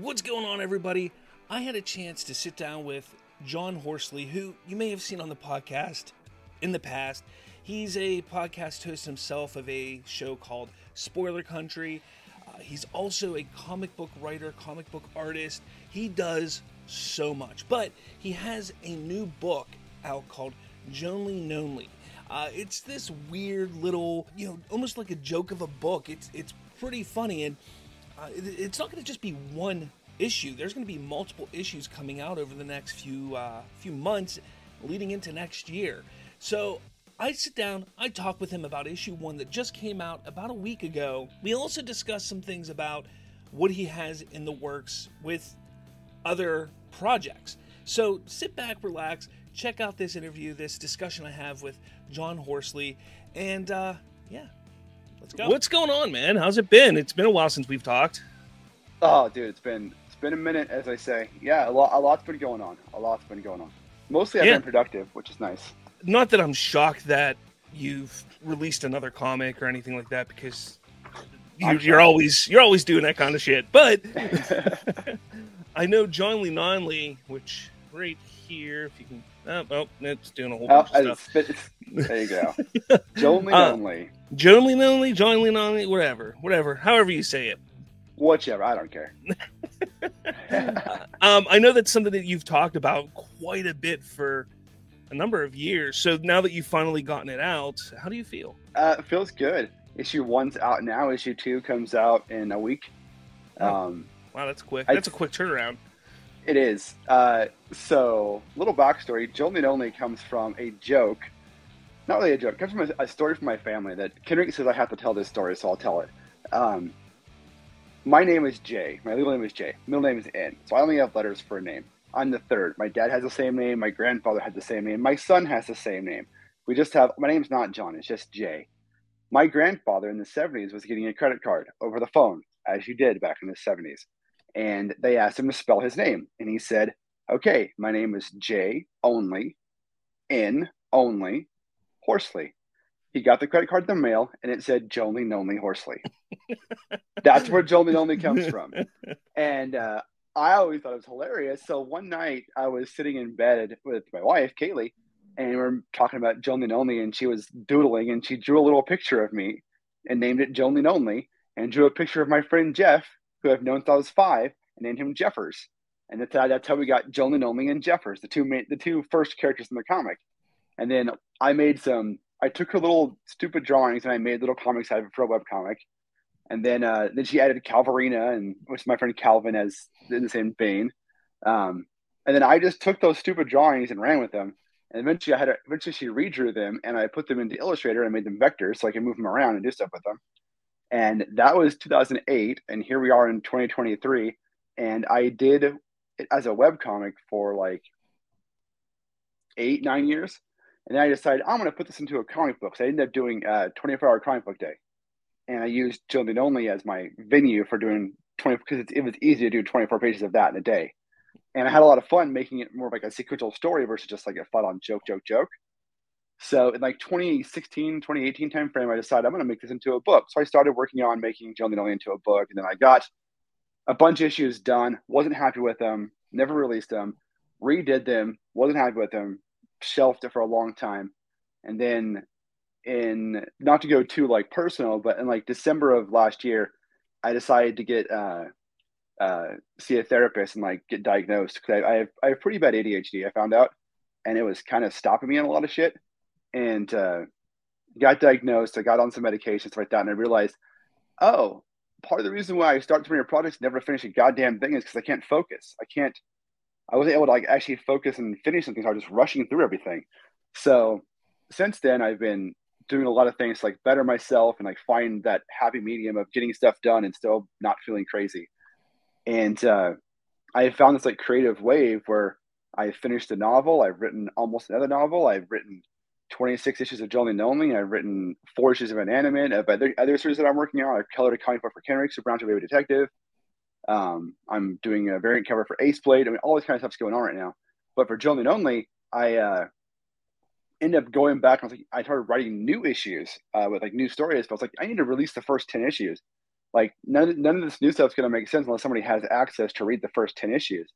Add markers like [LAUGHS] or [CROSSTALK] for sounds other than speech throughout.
What's going on, everybody? I had a chance to sit down with John Horsley, who you may have seen on the podcast in the past. He's a podcast host himself of a show called Spoiler Country. Uh, he's also a comic book writer, comic book artist. He does so much, but he has a new book out called Jonly Nonly. Uh, it's this weird little, you know, almost like a joke of a book. It's it's pretty funny, and uh, it, it's not going to just be one issue. There's going to be multiple issues coming out over the next few uh, few months, leading into next year. So I sit down, I talk with him about issue one that just came out about a week ago. We also discuss some things about what he has in the works with other projects. So sit back, relax, check out this interview, this discussion I have with John Horsley, and uh, yeah, let's go. What's going on, man? How's it been? It's been a while since we've talked. Oh, dude, it's been it's been a minute, as I say. Yeah, a lot a lot's been going on. A lot's been going on. Mostly, I've Yeah. been productive, which is nice. Not that I'm shocked that you've released another comic or anything like that, because you, I'm you're always you're always doing that kind of shit. But [LAUGHS] I know John Lee Nonley, which right here, if you can. Oh, oh it's doing a whole Oh, bunch of it's, stuff. it's, there you go. [LAUGHS] Jonely Uh, only. John Lee Nonley, John Nonley, whatever, whatever, however you say it. Whichever, I don't care. [LAUGHS] Um, I know that's something that you've talked about quite a bit for a number of years. So now that you've finally gotten it out, how do you feel? uh, it feels good. Issue one's out now. Issue two comes out in a week. Oh. Um, Wow, that's quick. That's a quick turnaround. It is. Uh, so, little backstory. Jonly Nonly comes from a joke. Not really a joke. It comes from a, a story from my family that Kendrick says I have to tell this story, so I'll tell it. Um, my name is Jay. My legal name is Jay. Middle name is N. So I only have letters for a name. I'm the third. My dad has the same name. My grandfather had the same name. My son has the same name. We just have, my name's not John, it's just Jay. My grandfather in the 70s was getting a credit card over the phone, as you did back in the 70s and they asked him to spell his name and he said okay my name is j only n only horsley he got the credit card in the mail and it said jonly nonly horsley that's where jonly nonly comes from and uh, i always thought it was hilarious so one night i was sitting in bed with my wife kaylee and we were talking about jonly nonly and she was doodling and she drew a little picture of me and named it jonly nonly and drew a picture of my friend jeff who I've known since I was five, and named him Jeffers. And that's how, we got Jonly Nonly and Jeffers, the two the two first characters in the comic. And then I made some. I took her little stupid drawings and I made little comics out of it for a web comic. And then uh, then she added Calvarina and which my friend Calvin as in the same vein. Um, and then I just took those stupid drawings and ran with them. And eventually I had a, eventually she redrew them and I put them into Illustrator and made them vectors so I can move them around and do stuff with them and that was 2008 and here we are in 2023 and i did it as a web comic for like eight nine years and then i decided i'm going to put this into a comic book so i ended up doing a 24 hour comic book day and i used Jonly Nonly as my venue for doing 20 because it, was easy to do 24 pages of that in a day and i had a lot of fun making it more of like a sequential story versus just like a fun on joke joke joke so in like 2016, 2018 timeframe, I decided I'm going to make this into a book. So I started working on making Jonly Nonly into a book, and then I got a bunch of issues done. wasn't happy with them. Never released them. Redid them. wasn't happy with them. Shelved it for a long time, and then in not to go too like personal, but in like December of last year, I decided to get uh, uh, see a therapist and like get diagnosed because I, I have I have pretty bad ADHD. I found out, and it was kind of stopping me on a lot of shit and uh, got diagnosed. I got on some medications like that, and I realized, oh, part of the reason why I start too many projects, and never finish a goddamn thing, is because I can't focus. I can't. I wasn't able to like actually focus and finish something. So I was just rushing through everything. So since then, I've been doing a lot of things to like better myself and like find that happy medium of getting stuff done and still not feeling crazy. And uh, I found this like creative wave where I finished a novel. I've written almost another novel. I've written 26 issues of Jonly Nonly. I've written four issues of Inanimate. Of other, other series that I'm working on. I've colored a comic book for Kenrick, Super Brown Baby Detective. Um, I'm doing a variant cover for Ace Blade. I mean, all this kind of stuff's going on right now. But for Jonly Nonly, I uh, ended up going back. I was like, I started writing new issues uh, with like new stories. But I was like, I need to release the first 10 issues. Like none of, none of this new stuff's going to make sense unless somebody has access to read the first ten issues.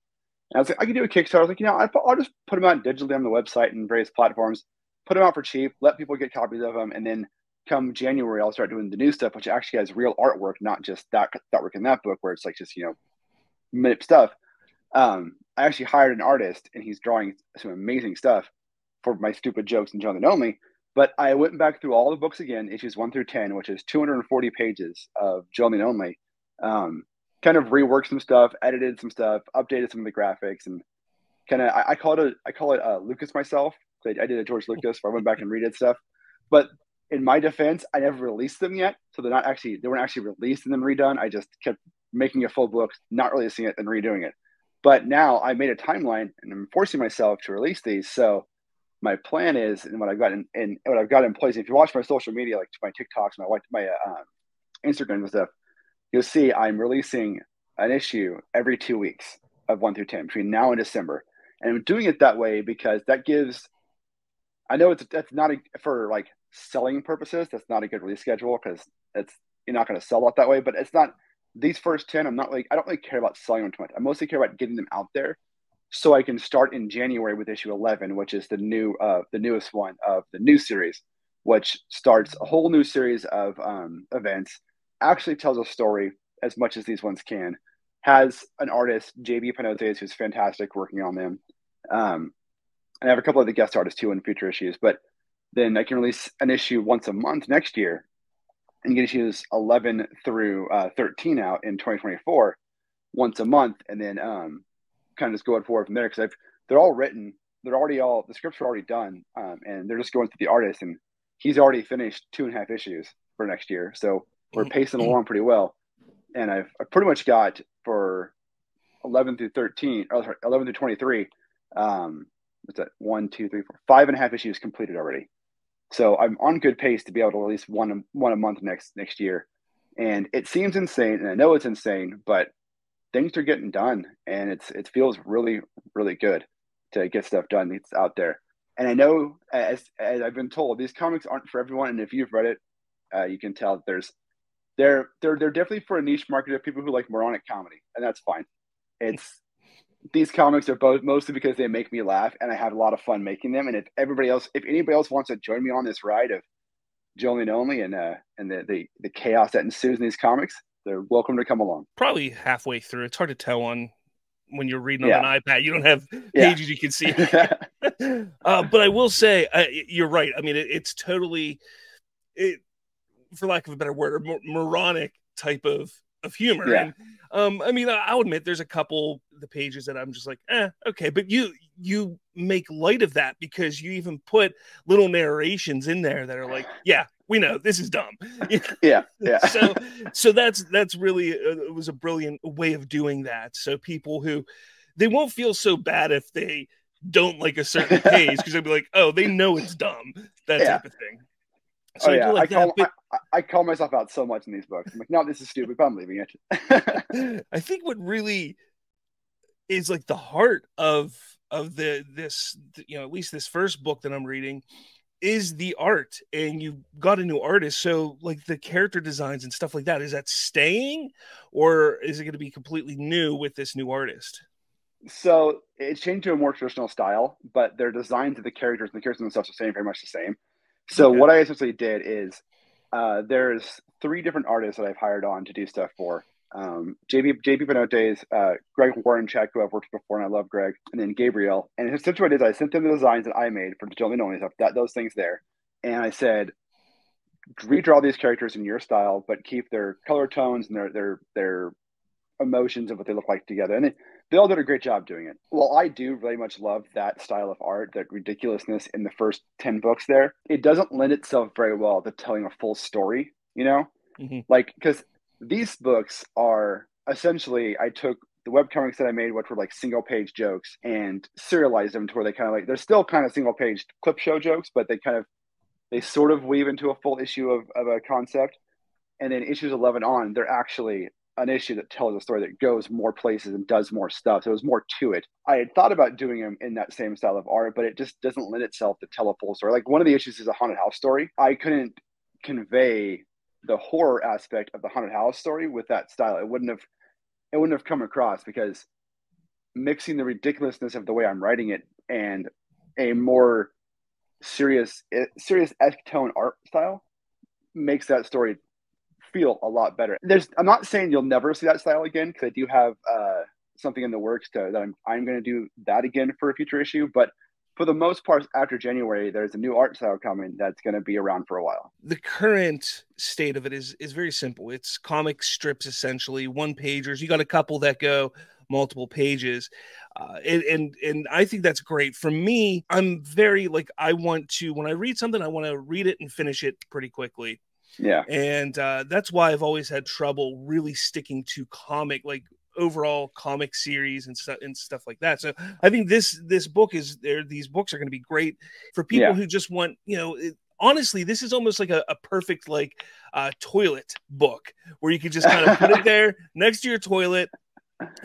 And I was like, I can do a Kickstarter. I was like, you know, I'll just put them out digitally on the website and various platforms, put them out for cheap, let people get copies of them, and then come January, I'll start doing the new stuff, which actually has real artwork, not just that that work in that book where it's like just you know, minute stuff. Um, I actually hired an artist, and he's drawing some amazing stuff for my stupid jokes and Jonly Nonly. But I went back through all the books again, issues one through ten, which is 240 pages of and Only. Um, kind of reworked some stuff, edited some stuff, updated some of the graphics, and kind of I, I, call it a, I call it Lucas myself. I, I did a George Lucas, where I went back and redid stuff. But in my defense, I never released them yet, so they're not actually they weren't actually released and then redone. I just kept making a full book, not releasing it, and redoing it. But now I made a timeline, and I'm forcing myself to release these. So my plan is, and what I've got in, in what I've got in place. If you watch my social media, like my TikToks, my my uh, um, Instagram and stuff, you'll see I'm releasing an issue every two weeks of one through ten between now and December, and I'm doing it that way because that gives. I know it's that's not a, for like selling purposes. That's not a good release schedule because it's you're not going to sell it that way. But it's not these first ten. I'm not like I don't really care about selling them too much. I mostly care about getting them out there so I can start in January with issue 11, which is the new, uh, the newest one of the new series, which starts a whole new series of um, events. Actually, tells a story as much as these ones can. Has an artist, JB Panotes, who's fantastic working on them. Um, and I have a couple of the guest artists too in future issues. But then I can release an issue once a month next year, and get issues 11 through uh, 13 out in 2024 once a month, and then um, kind of just going forward from there because I've they're all written, they're already all the scripts are already done, um, and they're just going through the artist, and he's already finished two and a half issues for next year, so we're mm-hmm. pacing along pretty well, and I've I pretty much got for eleven through thirteen, or sorry, eleven through twenty three. Um, what's that? One, two, three, four, five and a half issues completed already. So I'm on good pace to be able to release one one a month next next year. And it seems insane, and I know it's insane, but things are getting done and it's it feels really really good to get stuff done it's out there and i know as, as i've been told these comics aren't for everyone and if you've read it uh, you can tell that there's they're they're they're definitely for a niche market of people who like moronic comedy and that's fine it's these comics are both mostly because they make me laugh and i have a lot of fun making them and if everybody else if anybody else wants to join me on this ride of Jonly Nonly and uh and the, the the chaos that ensues in these comics they're welcome to come along. Probably halfway through. It's hard to tell on when you're reading yeah. on an iPad. You don't have [LAUGHS] pages yeah. you can see. [LAUGHS] [LAUGHS] uh, but I will say, uh, you're right. I mean, it, it's totally, it, for lack of a better word, a moronic type of of humor. Yeah. And, um, I mean, I'll admit there's a couple the pages that I'm just like, eh, okay. But you you make light of that because you even put little narrations in there that are like, yeah, we know this is dumb. [LAUGHS] [LAUGHS] yeah, yeah. so so that's that's really uh, it was a brilliant way of doing that. So people who they won't feel so bad if they don't like a certain [LAUGHS] page because they'll be like, oh, they know it's dumb, that yeah. type of thing. So oh, I yeah. Like I, call, but... I, I, call myself out so much in these books. I'm like, no, this is stupid, but I'm leaving it. I think what really is like the heart of of the this you know at least this first book that I'm reading is the art and you got a new artist. So like the character designs and stuff like that is that staying or is it going to be completely new with this new artist? So it's changed to a more traditional style but their designs of the characters and the characters themselves are staying very much the same. So okay. what i essentially did is uh, there's three different artists that i've hired on to do stuff for um, JB JB Panotes, uh, Greg Warrencheck, who I've worked with before, and I love Greg, and then Gabriel. And essentially, what it is, I sent them the designs that I made for the Jonly Nonly stuff, that those things there, and I said, redraw these characters in your style, but keep their color tones and their their their emotions of what they look like together. And they, they all did a great job doing it. Well, I do very much love that style of art, that ridiculousness in the first ten books. There, it doesn't lend itself very well to telling a full story. You know, mm-hmm. like because these books are essentially I took the webcomics that I made, which were like single page jokes, and serialized them to where they kind of like they're still kind of single page clip show jokes, but they kind of they sort of weave into a full issue of, of a concept. And then issues 11 on, they're actually an issue that tells a story that goes more places and does more stuff. So there's more to it. I had thought about doing them in that same style of art, but it just doesn't lend itself to tell a full story. Like one of the issues is a haunted house story. I couldn't convey the horror aspect of the haunted house story with that style. It wouldn't have it wouldn't have come across because mixing the ridiculousness of the way I'm writing it and a more serious eh, serious esque tone art style makes that story feel a lot better. There's I'm not saying you'll never see that style again because I do have uh, something in the works to, that I'm I'm going to do that again for a future issue, but for the most part, after January, there's a new art style coming that's going to be around for a while. The current state of it is is very simple. It's comic strips essentially, one pagers. You got a couple that go multiple pages, uh, and, and and I think that's great. For me, I'm very like I want to when I read something, I want to read it and finish it pretty quickly. Yeah, and uh, that's why I've always had trouble really sticking to comic like overall comic series and stuff and stuff like that. So I think this this book is there. These books are going to be great for people yeah. who just want you know. It, honestly, this is almost like a, a perfect like uh, toilet book where you can just kind of put it [LAUGHS] there next to your toilet.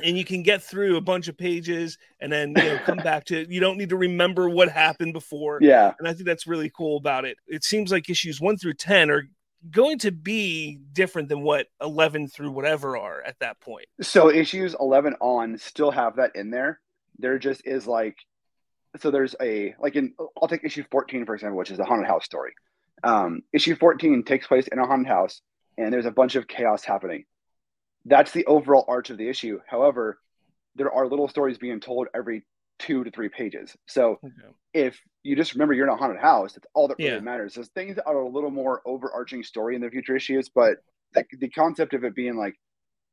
And you can get through a bunch of pages and then you know come back to it. you don't need to remember what happened before. Yeah. And I think that's really cool about it. It seems like issues one through ten are going to be different than what 11 through whatever are at that point. So issues 11 on still have that in there. There just is like, so there's a, like in, I'll take issue 14, for example, which is the haunted house story. Um, issue 14 takes place in a haunted house and there's a bunch of chaos happening. That's the overall arch of the issue. However, there are little stories being told every two to three pages. So okay. if you just remember you're in a haunted house, that's all that really yeah. matters. There's things that are a little more overarching story in the future issues, but the, the concept of it being like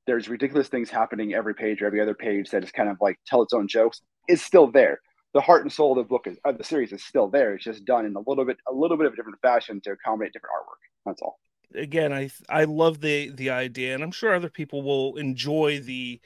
there's ridiculous things happening every page or every other page that just kind of like tell its own jokes is still there. The heart and soul of the book is, of the series is still there. It's just done in a little bit a little bit of a different fashion to accommodate different artwork. That's all. Again, I I love the the idea, and I'm sure other people will enjoy the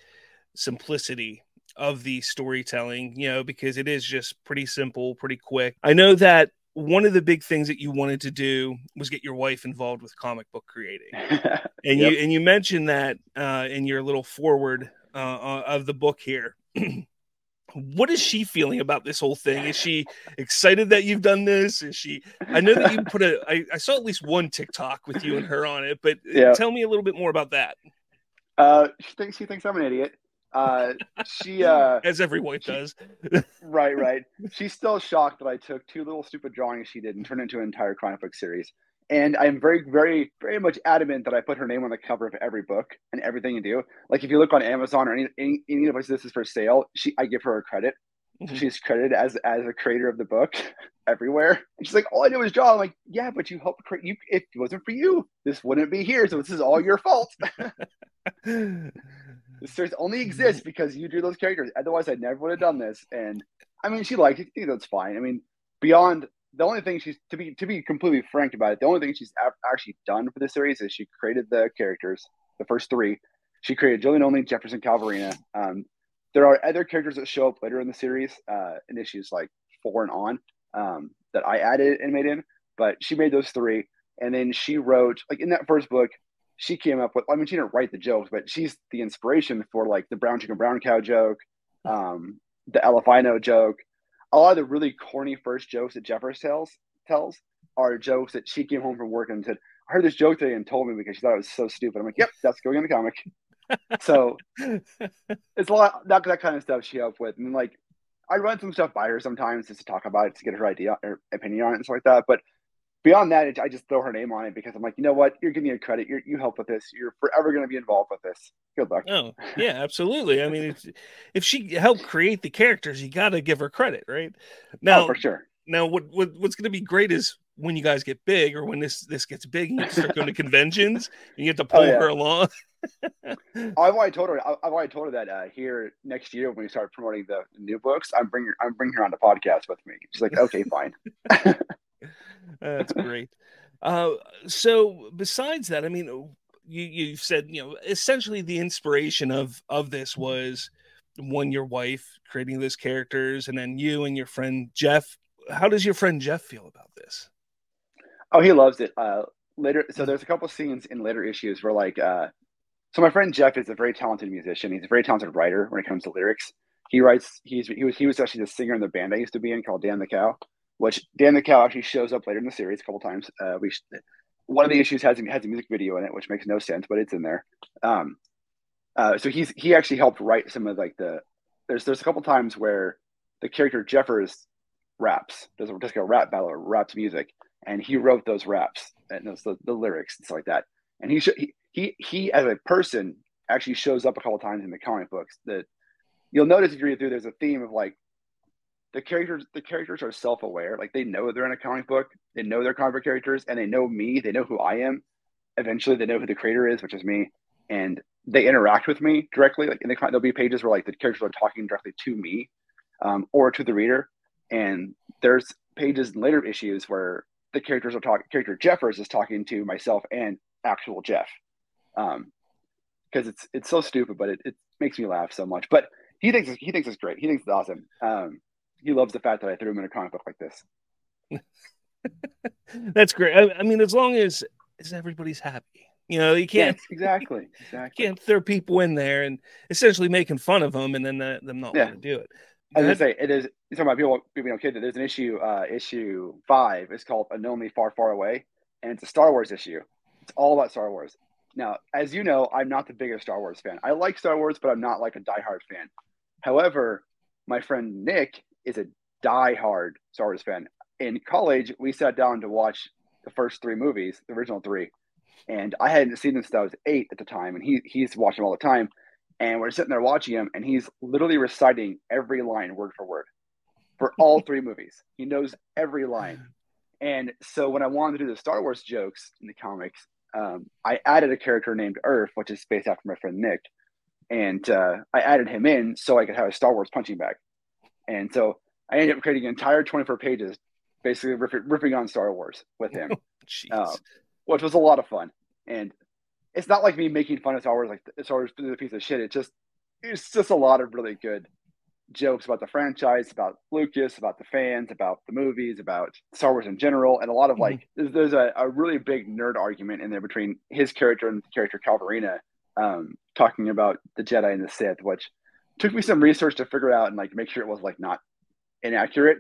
simplicity of the storytelling, you know, because it is just pretty simple, pretty quick. I know that one of the big things that you wanted to do was get your wife involved with comic book creating, [LAUGHS] and yep. you and you mentioned that uh, in your little forward uh, uh of the book here. [CLEARS THROAT] what is she feeling about this whole thing? Is she excited that you've done this? Is she? I know that you put a. I, I saw at least one TikTok with you and her on it, but yeah. tell me a little bit more about that. Uh, she thinks she thinks I'm an idiot. Uh, she [LAUGHS] uh, as every wife does. [LAUGHS] right, right. She's still shocked that I took two little stupid drawings she did and turned into an entire comic book series. And I'm very, very, very much adamant that I put her name on the cover of every book and everything you do. Like if you look on Amazon or any any, any place this is for sale, she I give her a credit. Mm-hmm. she's credited as as a creator of the book [LAUGHS] everywhere. And she's like, "All I do is draw." I'm like, "Yeah, but you helped create. You if it wasn't for you, this wouldn't be here. So this is all your fault." This series only exists because you drew those characters. Otherwise, I never would have done this. And I mean, she liked it. I think that's fine. I mean, beyond the only thing she's to be to be completely frank about it, the only thing she's actually done for the series is she created the characters, the first three. She created Jonly Nonly, Jefferson Calvarina. Um, there are other characters that show up later in the series, uh, in issues like four and on, um, that I added and made in. But she made those three, and then she wrote like in that first book she came up with i mean she didn't write the jokes but she's the inspiration for like the brown chicken brown cow joke um, the elefino joke. A lot of the really corny first jokes that jeffers tells tells are jokes that she came home from work and said i heard this joke today and told me because she thought it was so stupid. I'm like yep that's going in the comic. [LAUGHS] So it's a lot that, that kind of stuff she helped with. And like i run some stuff by her sometimes just to talk about it to get her idea or opinion on it and stuff like that but beyond that, I just throw her name on it because I'm like, you know what? You're giving me a credit. You're, you help with this. You're forever going to be involved with this. Good luck. Oh, yeah, [LAUGHS] absolutely. I mean, if she helped create the characters, you got to give her credit, right? Now, oh, for sure. Now, what, what what's going to be great is when you guys get big, or when this this gets big, and you start going to [LAUGHS] conventions, and you have to pull oh, yeah. her along. [LAUGHS] I've already told her. I've already told her that uh, here next year when we start promoting the new books, I'm bringing I'm bringing her on the podcast with me. She's like, okay, fine. [LAUGHS] That's great. Uh, so besides that, I mean, you you said you know essentially the inspiration of of this was one your wife creating those characters, and then you and your friend Jeff. How does your friend Jeff feel about this? Oh, he loves it. Uh, later, so there's a couple scenes in later issues where like, uh, so my friend Jeff is a very talented musician. He's a very talented writer when it comes to lyrics. He writes. He's he was he was actually the singer in the band I used to be in called Dan the Cow which Dan the Cow actually shows up later in the series a couple times. Uh, we one of the issues has has a music video in it, which makes no sense, but it's in there. Um, uh, so he's he actually helped write some of like the there's there's a couple times where the character Jeffers raps does a rap battle or raps music, and he wrote those raps and those the, the lyrics and stuff like that. And he, sh- he he he as a person actually shows up a couple times in the comic books that you'll notice if you read through. There's a theme of like the characters the characters are self-aware. Like they know they're in a comic book. They know they're comic book characters and they know me. They know who i am. Eventually they know who the creator is which is me and they interact with me directly. Like in the there'll be pages where like the characters are talking directly to me um, or to the reader and there's pages in later issues where the characters are talking character jeffers is talking to myself and actual jeff. Um because it's it's so stupid but it, it makes me laugh so much. But he thinks he thinks it's great. He thinks it's awesome. Um he loves the fact that I threw him in a comic book like this. [LAUGHS] That's great. I, I, mean, as long as as everybody's happy, you know, you can't yes, exactly [LAUGHS] exactly can't throw people in there and essentially making fun of them and then uh, them not yeah. want to do it. I was say it is. Talking about people being okay. There's an issue, uh, issue five. It's called "Unknowingly Far, Far Away," and it's a Star Wars issue. It's all about Star Wars. Now, as you know, I'm not the biggest Star Wars fan. I like Star Wars, but I'm not like a diehard fan. However, my friend Nick is a die-hard Star Wars fan. In college, we sat down to watch the first three movies, the original three, and I hadn't seen them since I was eight at the time, and he he's watching them all the time. And we're sitting there watching him, and he's literally reciting every line word for word for all [LAUGHS] three movies. He knows every line. And so when I wanted to do the Star Wars jokes in the comics, um, I added a character named Earth, which is based after my friend Nick, and uh, I added him in so I could have a Star Wars punching bag. And so I ended up creating an entire 24 pages, basically ripping, on Star Wars with him, [LAUGHS] uh, which was a lot of fun. And it's not like me making fun of Star Wars, like Star Wars is a piece of shit. It just, it's just a lot of really good jokes about the franchise, about Lucas, about the fans, about the movies, about Star Wars in general, and a lot of mm-hmm. like mm-hmm. there's, there's, a, a really big nerd argument in there between his character and the character Calvarina, um, talking about the Jedi and the Sith, which took me some research to figure out and like make sure it was like not inaccurate.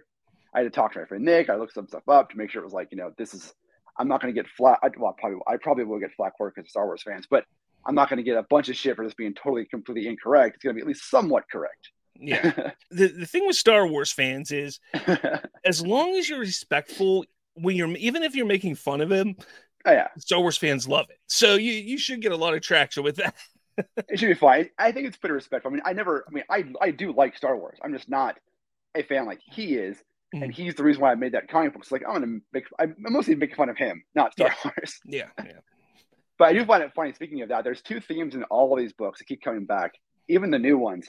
I had to talk to my friend Nick. I looked some stuff up to make sure it was like, you know, this is. I'm not going to get flat. I, well, probably I probably will get flat for because Star Wars fans, but I'm not going to get a bunch of shit for this being totally completely incorrect. It's going to be at least somewhat correct. Yeah. [LAUGHS] the the thing with Star Wars fans is, [LAUGHS] as long as you're respectful when you're even if you're making fun of him, oh, yeah, Star Wars fans love it. So you you should get a lot of traction with that. [LAUGHS] it should be fine. I think it's pretty respectful. I mean, I never. I mean, I I do like Star Wars. I'm just not a fan like he is, mm-hmm. and he's the reason why I made that comic book. It's like I'm gonna make I'm mostly making fun of him, not Star yeah. Wars. [LAUGHS] Yeah, yeah. But I do find it funny. Speaking of that, there's two themes in all of these books that keep coming back, even the new ones.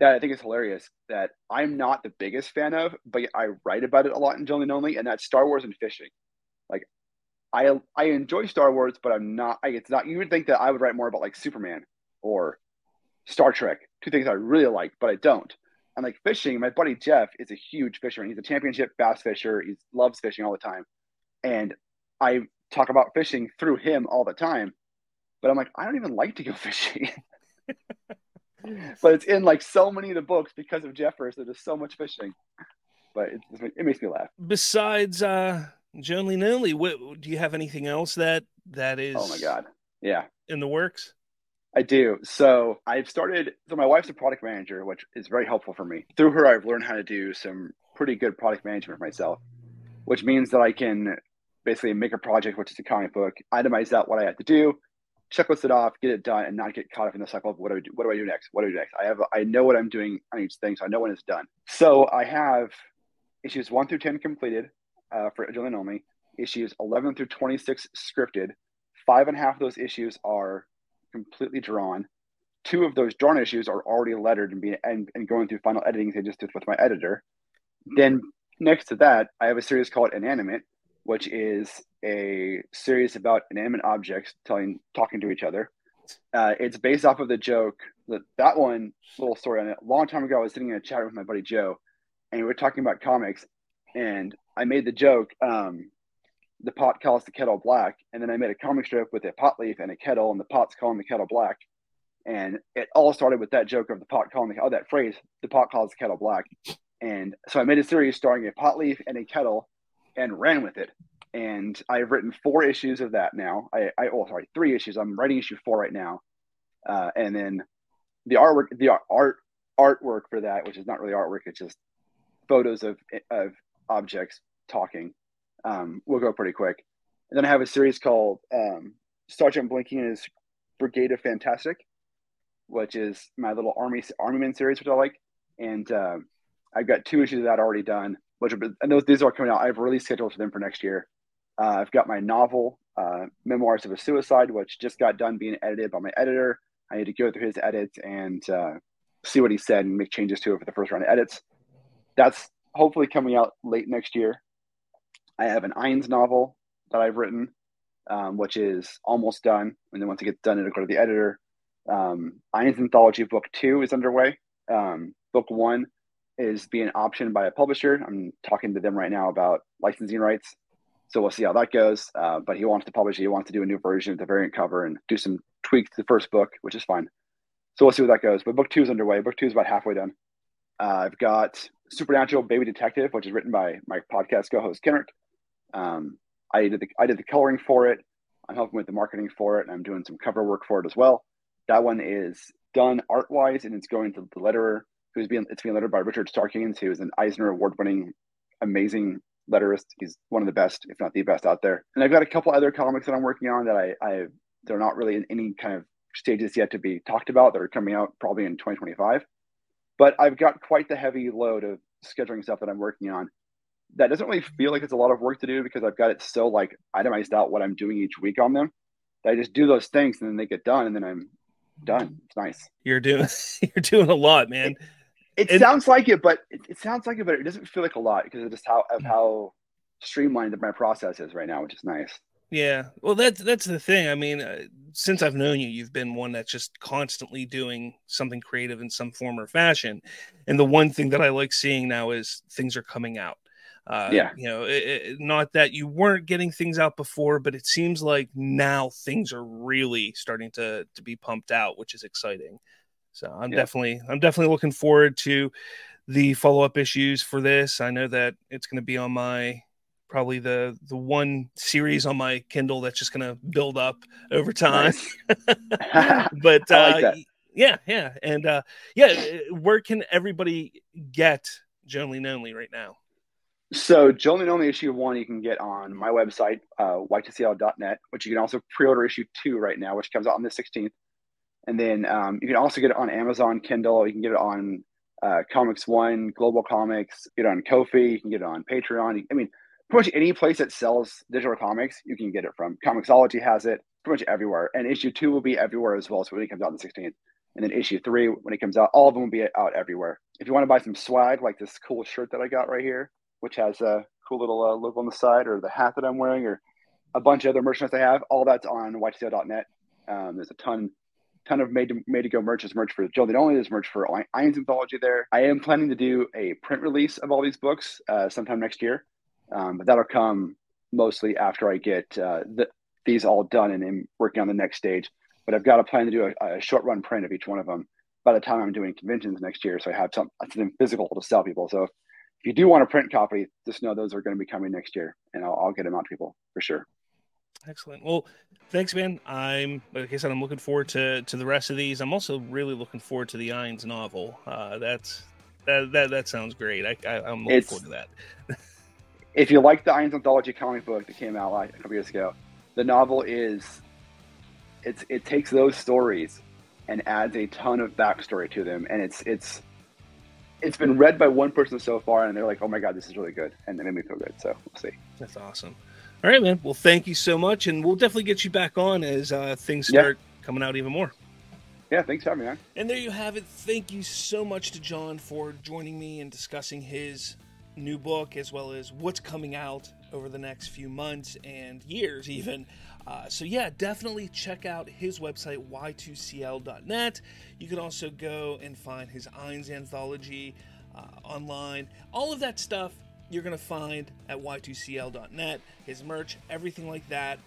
That I think is hilarious. That I'm not the biggest fan of, but I write about it a lot in Jonly Nonly, and that's Star Wars and fishing. Like, I I enjoy Star Wars, but I'm not. I, it's not. You would think that I would write more about like Superman or Star Trek, two things I really like, but I don't. And like fishing, my buddy Jeff is a huge fisherman. He's a championship bass fisher. He loves fishing all the time. And I talk about fishing through him all the time. But I'm like, I don't even like to go [LAUGHS] fishing. [LAUGHS] but it's in like so many of the books because of Jeffers. There's just so much fishing. But it, it makes me laugh. Besides uh Jonly Nonly, what, do you have anything else that that is? Oh my god, yeah, in the works. I do. So I've started. So my wife's a product manager, which is very helpful for me. Through her, I've learned how to do some pretty good product management for myself, which means that I can basically make a project, which is a comic book, itemize out what I have to do, checklist it off, get it done, and not get caught up in the cycle of what do I do? What do I do next? What do I do next? I have. I know what I'm doing on each thing, so I know when it's done. So I have issues one through ten completed uh, for Jonly Nonly. Issues eleven through twenty six scripted. Five and a half of those issues are completely drawn. Two of those drawn issues are already lettered and being and, and going through final editing stages with my editor. Then next to that, I have a series called Inanimate, which is a series about inanimate objects telling talking to each other. Uh, it's based off of the joke that that one little story on it. A long time ago, I was sitting in a chat with my buddy Joe, and we were talking about comics, and I made the joke. Um, the pot calls the kettle black. And then I made a comic strip with a pot leaf and a kettle, and the pot's calling the kettle black. And it all started with that joke of the pot calling the oh that phrase, the pot calls the kettle black. And so I made a series starring a pot leaf and a kettle and ran with it. and I've written four issues of that now. I, I oh sorry, three issues. I'm writing issue four right now, uh, and then the artwork, the art artwork for that, which is not really artwork, it's just photos of of objects talking. Um, will go pretty quick. And then I have a series called um, Sergeant Blinky and his Brigade of Fantastic, which is my little army men series, which I like. And uh, I've got two issues of that already done, which are, and those these are coming out. I have release schedules for them for next year. Uh, I've got my novel, uh, Memoirs of a Suicide, which just got done being edited by my editor. I need to go through his edits and uh, see what he said and make changes to it for the first round of edits. That's hopefully coming out late next year. I have an Ainz novel that I've written, um, which is almost done. And then once it gets done, it'll go to the editor. Um, Ainz Anthology Book Two is underway. Um, book One is being optioned by a publisher. I'm talking to them right now about licensing rights. So we'll see how that goes. Uh, but he wants to publish it. He wants to do a new version with the variant cover and do some tweaks to the first book, which is fine. So we'll see where that goes. But book two is underway. Book two is about halfway done. Uh, I've got Supernatural Baby Detective, which is written by my podcast co-host Kenrick. Um, I did the I did the coloring for it. I'm helping with the marketing for it, and I'm doing some cover work for it as well. That one is done art wise, and it's going to the letterer, who's being it's being lettered by Richard Starkings, who is an Eisner Award winning, amazing letterist. He's one of the best, if not the best, out there. And I've got a couple other comics that I'm working on that I, I they're not really in any kind of stages yet to be talked about. That are coming out probably in 2025. But I've got quite the heavy load of scheduling stuff that I'm working on. That doesn't really feel like it's a lot of work to do because I've got it so like itemized out what I'm doing each week on them. I just do those things and then they get done and then I'm done. It's nice. You're doing [LAUGHS] you're doing a lot, man. It, it sounds like it, but it, it, sounds like it, but it doesn't feel like a lot because of just how of how streamlined my process is right now, which is nice. Yeah, well, that's that's the thing. I mean, uh, since I've known you, you've been one that's just constantly doing something creative in some form or fashion. And the one thing that I like seeing now is things are coming out. Uh, yeah, you know, it, it, not that you weren't getting things out before, but it seems like now things are really starting to to be pumped out, which is exciting. So I'm yeah. definitely I'm definitely looking forward to the follow up issues for this. I know that it's going to be on my probably the the one series on my Kindle that's just going to build up over time. Nice. [LAUGHS] [LAUGHS] but uh, like yeah, yeah, and uh, yeah, where can everybody get Jonly Nonly right now? So Jonly Nonly issue one you can get on my website, uh, y2cl.net, which you can also pre-order issue two right now, which comes out on the 16th. And then um, you can also get it on Amazon Kindle. You can get it on uh, Comics One, Global Comics. Get it on Ko-fi. You can get it on Patreon. I mean, pretty much any place that sells digital comics, you can get it from. Comixology has it pretty much everywhere, and issue two will be everywhere as well. So when it comes out on the 16th, and then issue three when it comes out, all of them will be out everywhere. If you want to buy some swag, like this cool shirt that I got right here, which has a cool little uh, logo on the side, or the hat that I'm wearing, or a bunch of other merchandise I have, all that's on y2cl.net. Um, there's a ton ton of made to made to go merch. There's merch for Joe. The only there's merch for Ainz Anthology there. I am planning to do a print release of all these books uh, sometime next year. Um, but that'll come mostly after I get uh, the, these all done and am working on the next stage. But I've got a plan to do a, a, short run print of each one of them by the time I'm doing conventions next year. So I have some, something physical to sell people. So if you do want a print copy, just know those are going to be coming next year and I'll, I'll get them out to people for sure. Excellent. Well, thanks, man. I'm like I said, I'm looking forward to to the rest of these. I'm also really looking forward to the Ainz novel. Uh, that's that, that that sounds great. I, I am looking it's, forward to that. [LAUGHS] if you like the Ainz anthology comic book that came out like a couple years ago, the novel is it's it takes those stories and adds a ton of backstory to them, and it's it's it's been read by one person so far, and they're like, "Oh my god, this is really good," and it made me feel good. So we'll see. That's awesome. All right, man. Well, thank you so much, and we'll definitely get you back on as uh, things start yeah. coming out even more. Yeah, thanks for having me on. And there you have it. Thank you so much to John for joining me and discussing his new book as well as what's coming out over the next few months and years, even. Uh, so, yeah, definitely check out his website, y2cl.net. You can also go and find his Ainz anthology uh, online. All of that stuff you're going to find at y2cl.net, his merch, everything like that.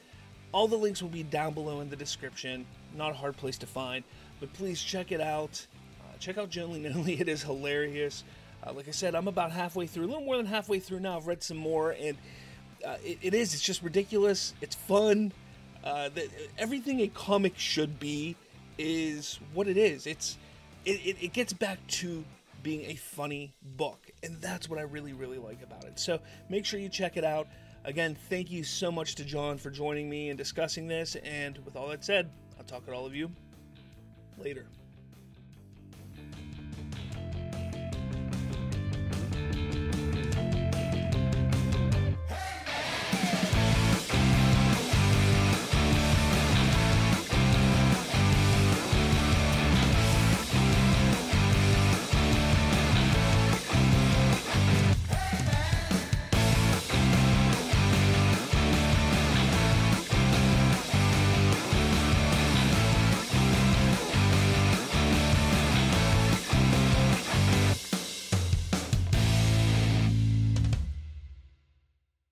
All the links will be down below in the description. Not a hard place to find, but please check it out. Uh, check out Jonly Nonly. [LAUGHS] It is hilarious. Uh, like I said, I'm about halfway through, a little more than halfway through now. I've read some more, and uh, it, it is. It's just ridiculous. It's fun. Uh, the, everything a comic should be is what it is. It's it, it, it gets back to being a funny book, and that's what I really really like about it. So make sure you check it out. Again, thank you so much to John for joining me and discussing this. And with all that said, I'll talk to all of you later.